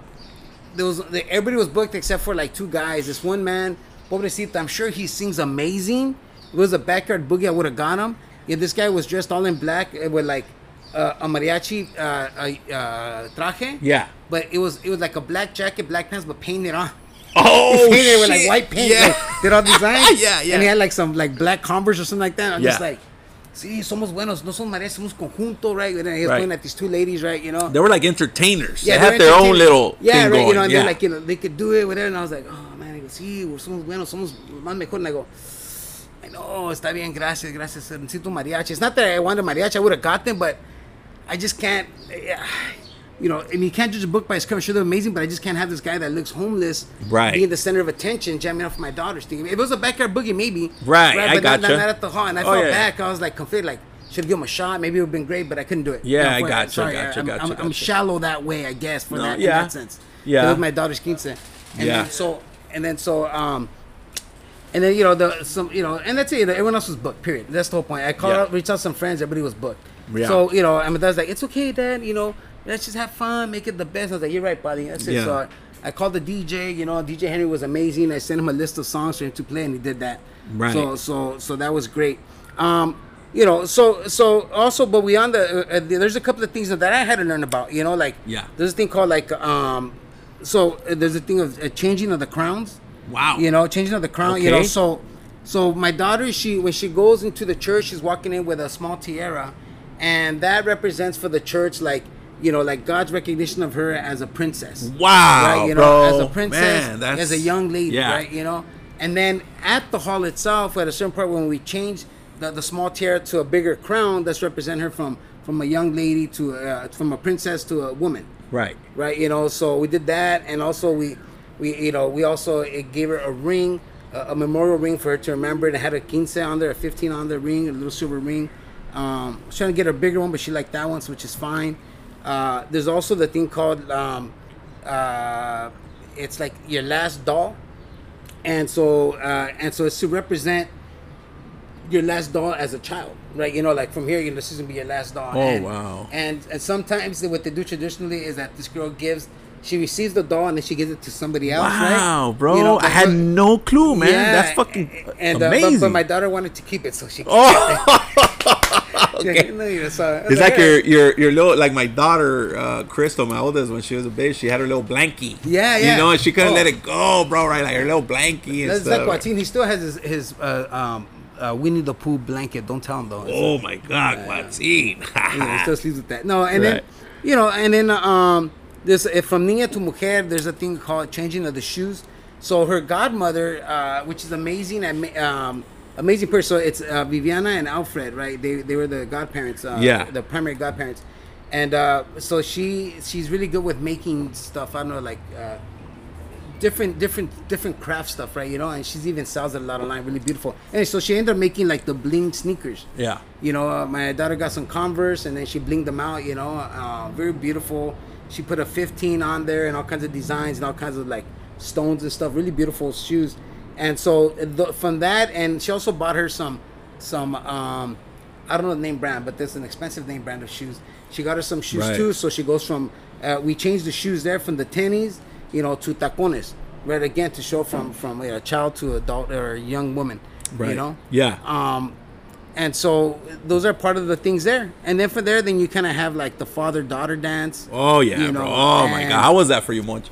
there was the, everybody was booked except for like two guys. This one man, Pobrecito, I'm sure he sings amazing. It was a backyard boogie. I would have got him. Yeah, this guy was dressed all in black uh, with like uh, a mariachi uh, uh, uh, traje. Yeah. But it was it was like a black jacket, black pants, but painted on. Oh, painted it with like shit. white paint. Yeah. Like, did all designs. Yeah, yeah. And he had like some like black Converse or something like that. I'm just like, sí, somos buenos, no somos mariachis, somos conjunto, right? And was Right. pointing at these two ladies, right? You know. They were like entertainers. Yeah, they had their own little yeah, right, going. you know, and yeah. they're like, you know, they could do it, whatever. And I was like, oh man, I go, sí, we're somos buenos, somos más mejor. And I go, I know, está bien, gracias, gracias. Necesito mariachi. It's not that I wanted mariachi, I would have got them, but I just can't. yeah, You know, I mean, you can't judge a book by its cover. Sure, they're amazing, but I just can't have this guy that looks homeless Right. being the center of attention, jamming off my daughter's thing. If it was a backyard boogie, maybe. Right, I but gotcha. not, not at the hall. And I Oh, felt yeah. back. I was like conflicted, like, should give him a shot. Maybe it would have been great, but I couldn't do it. Yeah, I gotcha, sorry, gotcha, I'm, gotcha, I'm, I'm shallow that way, I guess, for No, that yeah. in that sense. Yeah. It was my daughter's quince. And Yeah. then so and then so um and then you know the some you know and that's it. Everyone else was booked. Period. That's the whole point. I called Yeah. out, reached out some friends. Everybody was booked. Yeah. So you know, and my dad's like, "It's okay, Dad. You know, let's just have fun, make it the best." I was like, "You're right, buddy. That's it." Yeah. So I, I called the DJ. You know, DJ Henry was amazing. I sent him a list of songs for him to play, and he did that. Right. So so so that was great. Um, you know, so so also, but we on the uh, uh, there's a couple of things that I had to learn about. You know, like Yeah. there's a thing called like um, so uh, there's a thing of uh, changing of the crowns. Wow. You know, changing of the crown. Okay. You know, so so my daughter, she when she goes into the church, she's walking in with a small tiara, and that represents for the church like you know like God's recognition of her as a princess. Wow, right? You know, bro. as a princess, Man, as a young lady, yeah. right? You know, and then at the hall itself, at a certain part when we change the, the small tiara to a bigger crown, that's represent her from from a young lady to uh, from a princess to a woman Right. right? You know, so we did that, and also we, we, you know, we also it gave her a ring, a, a memorial ring for her to remember. It had a quince on there, a fifteen on the ring, a little silver ring. Um, I was trying to get her a bigger one, but she liked that one, so which is fine. Uh, there's also the thing called, um, uh, it's like your last doll, and so uh, and so it's to represent your last doll as a child, right? You know, like from here, you know, this is gonna be your last doll. Oh, and, wow. And and sometimes what they do traditionally is that this girl gives, she receives the doll and then she gives it to somebody else, right? Wow, bro. You know, I had no clue, man. Yeah, That's fucking and, uh, amazing. but, but my daughter wanted to keep it, so she. oh, okay. It's like your your your little like my daughter uh, Crystal, my oldest, when she was a baby, she had her little blankie. Yeah, yeah. You know, and she couldn't Oh. let it go, bro. Right, like her little blankie and That's stuff. like Joaquin. He still has his his uh, um, uh, Winnie the Pooh blanket. Don't tell him though. oh my God, Joaquin. you know, he still sleeps with that. No, and Right. then you know, and then um, this if from niña to mujer, there's a thing called changing of the shoes. So her godmother, uh, which is amazing, ama- um, amazing person. So it's uh, Viviana and Alfred, right? They they were the godparents. Uh, Yeah. the primary godparents, and uh, so she she's really good with making stuff. I don't know, like. Uh, different different different craft stuff right you know and she's even sells it a lot online really beautiful and so she ended up making like the bling sneakers Yeah. you know, uh, my daughter got some Converse, and then she blinged them out. You know, uh, very beautiful. She put a 15 on there, and all kinds of designs, and all kinds of like stones and stuff. Really beautiful shoes. And so the, from that, and she also bought her some, some um, I don't know the name brand, but there's an expensive name brand of shoes. She got her some shoes Right. too. So she goes from, uh, we changed the shoes there from the tennies, you know, to tacones. Right again to show from from a child to adult or a young woman. Right. You know. Yeah. Um, and so those are part of the things there. And then from there, then you kind of have like the father daughter dance. oh yeah, you bro. know, Oh my God, how was that for you, Monch?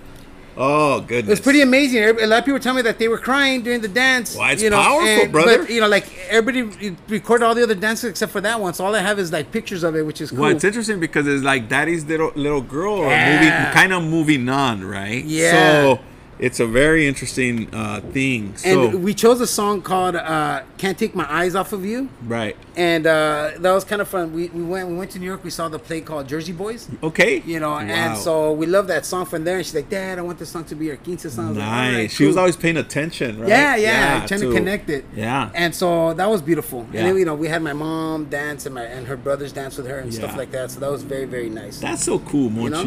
Oh goodness. It was pretty amazing. A lot of people tell me that they were crying during the dance. Well, it's you know, powerful, and- brother. But you know, like everybody recorded all the other dances except for that one. So all I have is like pictures of it, which is cool. Well, it's interesting because it's like daddy's little little girl Yeah. moving, kind of moving on, right? Yeah. So it's a very interesting uh, thing. So and we chose a song called uh, "Can't Take My Eyes Off of You," right. and uh, that was kind of fun. We, we went we went to New York. We saw the play called Jersey Boys. Okay. You know, and so we love that song from there. And she's like, "Dad, I want this song to be our quince song." Was like, Nice. right, She was always paying attention, right? Yeah, yeah, trying to connect it. Yeah. And so that was beautiful. Yeah. And then, you know, we had my mom dance and my and her brothers dance with her and stuff like that. So that was very, very nice. That's so cool, know?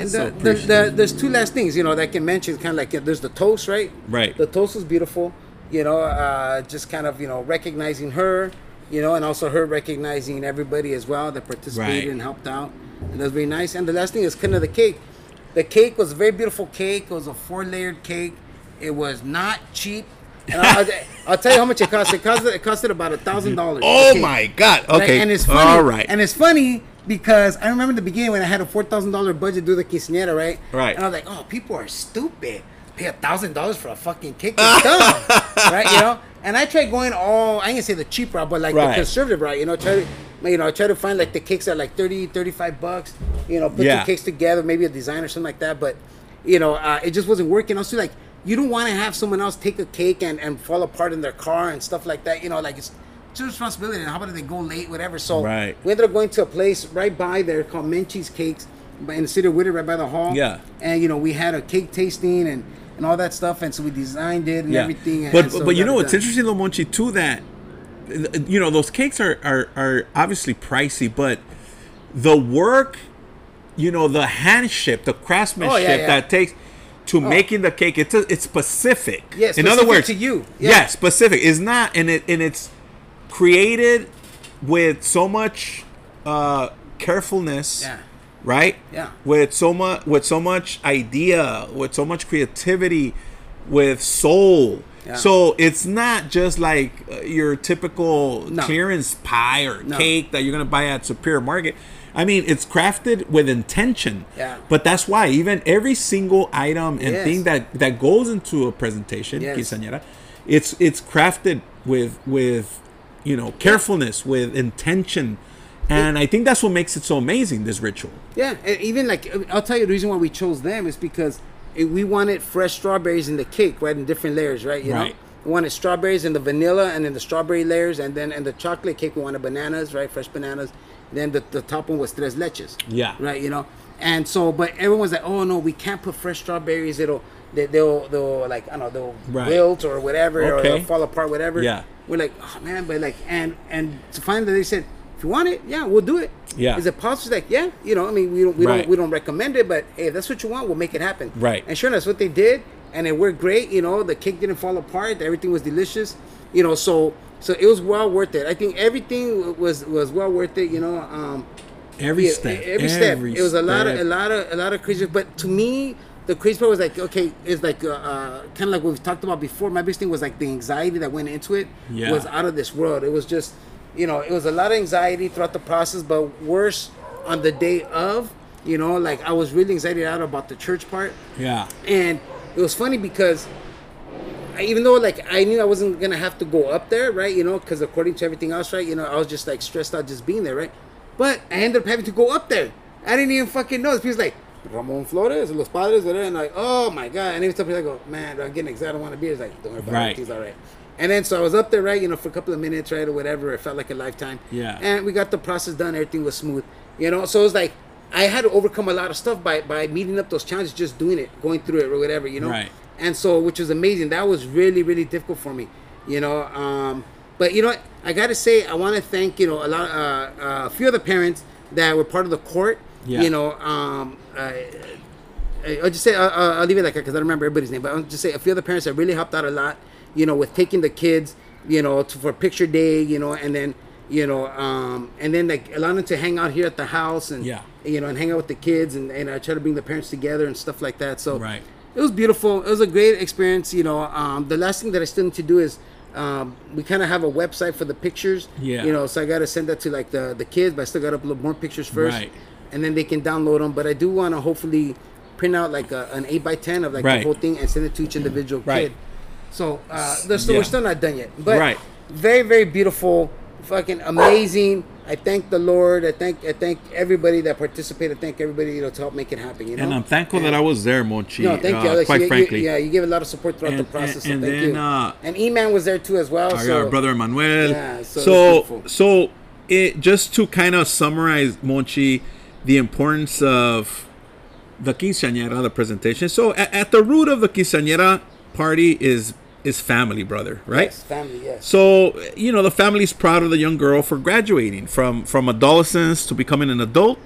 And the, so the, the, there's two last things, you know, that I can mention. Kind of like there's the toast, right? Right. The toast was beautiful. You know, uh, just kind of you know recognizing her, you know, and also her recognizing everybody as well that participated Right. and helped out. And that was very nice. And the last thing is kind of the cake. The cake was a very beautiful cake. It was a four layered cake. It was not cheap. And I'll, I'll tell you how much it cost. It cost it costed about a thousand dollars. Oh my God. Okay. And it's funny. All right. And it's funny because I remember in the beginning when I had a four thousand dollar budget to do the quinceañera, right? Right. And I was like, oh, people are stupid. Pay a thousand dollars for a fucking cake. Dumb, right? You know. And I tried going all I ain't gonna say the cheap route, but like Right. the conservative route. You know, try to. You know, try to find like the cakes at like 30, 35 bucks. You know, put Yeah. the cakes together, maybe a design or something like that. But, you know, uh, it just wasn't working. Also, like, you don't want to have someone else take a cake and, and fall apart in their car and stuff like that. You know, like it's it's a responsibility. And how about if they go late, whatever? So Right. we ended up going to a place right by there called Menchie's Cakes in the city of Whittier, right by the hall. Yeah. And you know, we had a cake tasting and, and all that stuff, and so we designed it and yeah. everything. And, but so but you know what's done. interesting, though, Monchi, too, that you know those cakes are are are obviously pricey, but the work, you know, the handship, the craftsmanship Oh, yeah. Oh. that takes. To oh. making the cake, it's a, it's specific. Yeah, in other words, to you. Yeah. Yeah. specific. It's not, and it and it's created with so much uh, carefulness. Yeah. Right. Yeah. With so much, with so much idea, with so much creativity, with soul. Yeah. So it's not just like uh, your typical No. clearance pie or No. cake that you're gonna buy at Superior Market. I mean, it's crafted with intention. Yeah. But that's why even every single item and Yes. thing that that goes into a presentation, Yes. quinceañera, it's it's crafted with with you know carefulness, with intention, and I think that's what makes it so amazing. This ritual. Yeah, and even like I'll tell you the reason why we chose them is because it, we wanted fresh strawberries in the cake, right, in different layers, right? You Right. know, we wanted strawberries in the vanilla and then the strawberry layers, and then in the chocolate cake we wanted bananas, right, fresh bananas. Then the, the top one was tres leches. Yeah. Right. You know, and so but everyone's like, oh no, we can't put fresh strawberries. It'll they, they'll they'll like I don't know they'll Right. wilt or whatever or they'll fall apart, whatever. Yeah. We're like, oh man, but like and and to find that they said. If you want it, yeah, we'll do it. Yeah. Is it possible? Like, yeah, you know, I mean, we don't, we Right. don't, we don't recommend it, but hey, if that's what you want, we'll make it happen. Right. And sure enough, that's what they did, and it worked great. You know, the cake didn't fall apart. Everything was delicious. You know, so so it was well worth it. I think everything was was well worth it. You know, um, Every yeah, step. every step. every It was a lot of a lot of a lot of crazy. But to me, the crazy part was like, okay, it's like uh, uh, kind of like what we've talked about before. My biggest thing was like the anxiety that went into it Yeah. was out of this world. It was just, you know, it was a lot of anxiety throughout the process, but worse on the day of. You know, like I was really anxiety out about the church part. Yeah. And it was funny because I- even though like I knew I wasn't gonna have to go up there, right? You know, because according to everything else, right? You know, I was just like stressed out just being there, right? But I ended up having to go up there. I didn't even fucking know. People's like Ramon Flores, Los Padres, whatever, and like, oh my god. And even some people I go, man, I'm getting excited. I want to be. It's like, don't worry about Right. it. He's all right. And then so I was up there, right? You know, for a couple of minutes, right, or whatever. It felt like a lifetime. Yeah. And we got the process done. Everything was smooth. You know, so it was like I had to overcome a lot of stuff by by meeting up those challenges, just doing it, going through it, or whatever. You know. Right. And so, which was amazing. That was really, really difficult for me. You know. Um, but you know. I got to say, I want to thank you know a lot, uh, uh, a few of the parents that were part of the court. Yeah. You know. Um, uh, I'll just say I'll, I'll I'll leave it like that because I don't remember everybody's name, but I'll just say a few of the parents that really helped out a lot. You know, with taking the kids, you know, to, for picture day, you know, and then you know, um, and then like allowing them to hang out here at the house and Yeah. you know, and hang out with the kids, and, and I try to bring the parents together and stuff like that. So Right. it was beautiful. It was a great experience. You know, um, the last thing that I still need to do is um, we kind of have a website for the pictures. Yeah. You know, so I got to send that to like the the kids, but I still got to upload more pictures first, Right. And then they can download them. But I do want to hopefully print out like a, an eight by ten of like Right. the whole thing and send it to each individual Right. kid. So uh, still, Yeah. we're still not done yet, but Right. very very beautiful, fucking amazing. I thank the Lord. I thank I thank everybody that participated. I thank everybody you know to help make it happen. You know, And I'm thankful that I was there, Monchi. no, thank you, uh, Alex. quite You- you- frankly. yeah, you gave a lot of support throughout And- the process. and- and so thank then, you. uh, and E-Man was there too as well. our, so our brother Manuel. Yeah, so so it's so it just to kind of summarize Monchi the importance of the quinceañera, the presentation. So at, at the root of the quinceañera party is is family, brother, right? yes, family, yes. So you know the family's proud of the young girl for graduating from from adolescence to becoming an adult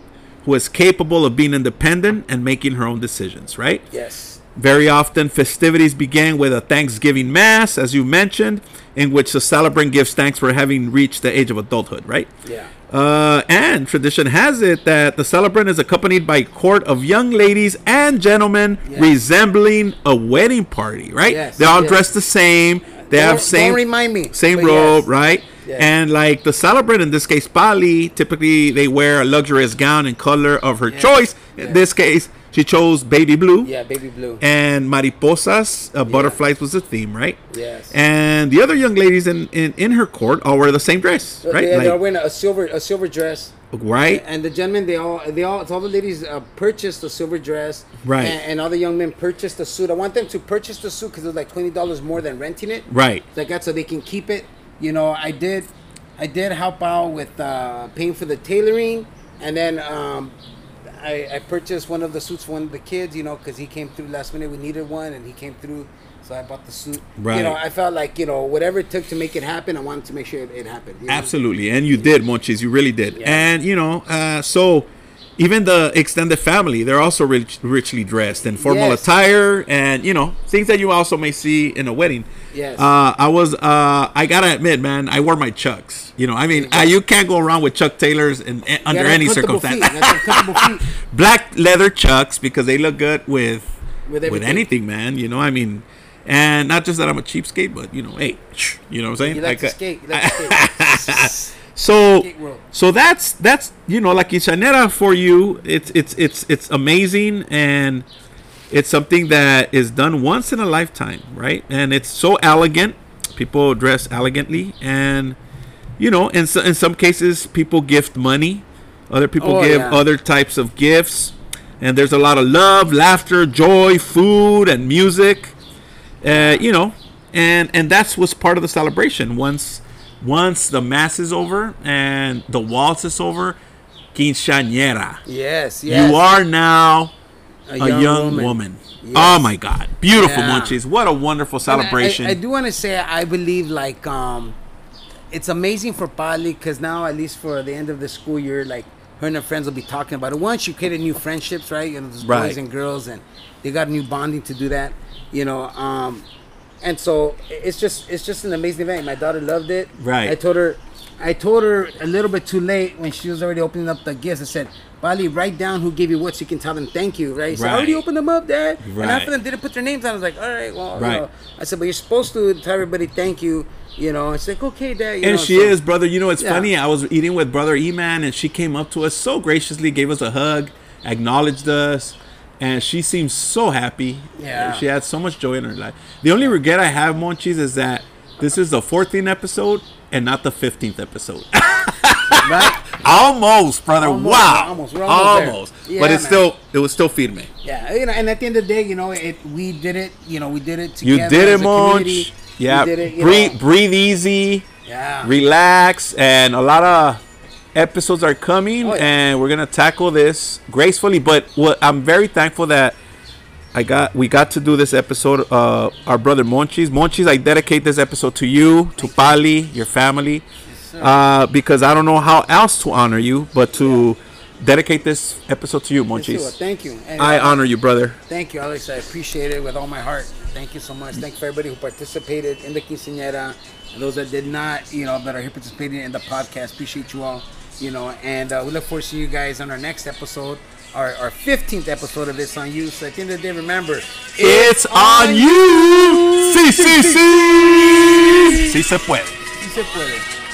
who is capable of being independent and making her own decisions, right? yes, Very often, festivities begin with a Thanksgiving Mass, as you mentioned, in which the celebrant gives thanks for having reached the age of adulthood, right? yeah, Uh, and tradition has it that the celebrant is accompanied by a court of young ladies and gentlemen Yes. resembling a wedding party, right? Yes, They're all yes. dressed the same. They Don't- have same don't remind me, same robe, yes. right? Yes. And like the celebrant in this case, Pali, typically they wear a luxurious gown and color of her choice. In this case, she chose baby blue yeah, baby blue. and mariposas, uh, butterflies was the theme, right? Yes. And the other young ladies in, in, in her court all wear the same dress, right? They, Like- they're wearing a silver a silver dress. right? And the gentlemen, they all, they all, all the ladies uh, purchased a silver dress, Right. And, and all the young men purchased a suit. I want them to purchase the suit because it's like twenty dollars more than renting it. Right. Like that, so they can keep it. You know, I did, I did help out with uh, paying for the tailoring, and then um, I, I purchased one of the suits for one of the kids. You know, because he came through last minute. We needed one, and he came through. So I bought the suit. Right. You know, I felt like you know whatever it took to make it happen. I wanted to make sure it, it happened. you know? Absolutely, and you did, Monchis. You really did. Yeah. And you know, uh, so even the extended family, they're also rich, richly dressed in formal Yes. attire, and you know, things that you also may see in a wedding. Yes. Uh, I was. Uh, I gotta admit, man, I wore my Chucks. You know, I mean, uh, you can't go around with Chuck Taylors in, in- under any circumstance. feet. You gotta have comfortable feet. Black leather Chucks because they look good with With with, anything, man. You know, I mean. And not just that I'm a cheapskate, but you know, hey, you know what I'm saying? You like Like, skate. You like skate. So, so that's that's you know like quinceañera for you. It's it's it's it's amazing and it's something that is done once in a lifetime, right? And it's so elegant. People dress elegantly, and you know, in so, in some cases, people gift money. Other people Oh, give yeah. other types of gifts, and there's a lot of love, laughter, joy, food, and music. Uh, you know, and and that's what's part of the celebration. Once once the mass is over and the waltz is over, quinceañera. Yes, yes. You are now a a young, woman. Yes. Oh my God, beautiful Yeah. Monchis! What a wonderful I- celebration. I, I do want to say I believe like um, it's amazing for Pali because now at least for the end of the school year, like her and her friends will be talking about it. Once you create new friendships, right? You know, there's Right. boys and girls, and they got new bonding to do that. You know, um, and so it's just it's just an amazing event. My daughter loved it. Right. I told her. I told her a little bit too late when she was already opening up the gifts. I said, Pali, write down who gave you what so you can tell them thank you, right? So I already opened them up, Dad. And Right. half of them didn't put their names on. I was like, all right, well, you Right. know. I said, but you're supposed to tell everybody thank you, you know. It's like, okay, Dad. You and know, she so- is, brother. You know, it's Yeah. funny. I was eating with brother E-Man, and she came up to us so graciously, gave us a hug, acknowledged us, and she seems so happy. Yeah. she had so much joy in her life. The only regret I have, Monchis, is that this is the 14th episode and not the 15th episode. right? almost, brother. Almost, wow, almost. We're almost. Almost. Yeah, but it's man. still, it was still firme. Yeah, you know, and at the end of the day, you know, it we did it. You know, we did it You together. did it. Monch. Yeah, it. Breathe, know. breathe easy. Yeah. relax and a lot of episodes are coming Oh, yeah. and we're gonna tackle this gracefully but what i'm very thankful that i got we got to do this episode uh our brother monchis monchis i dedicate this episode to you to pali your family uh because i don't know how else to honor you but to dedicate this episode to you monchis Thank you. And, i uh, honor you brother Thank you, Alex. I appreciate it with all my heart. Thank you so much. Thank you for everybody who participated in the quinceañera and those that did not, you know, that are here participating in the podcast. Appreciate you all, you know, and uh, we look forward to seeing you guys on our next episode, our, our 15th episode of It's On You. So at the end of the day, remember, it's on you sí sí sí sí se puede Sí se puede.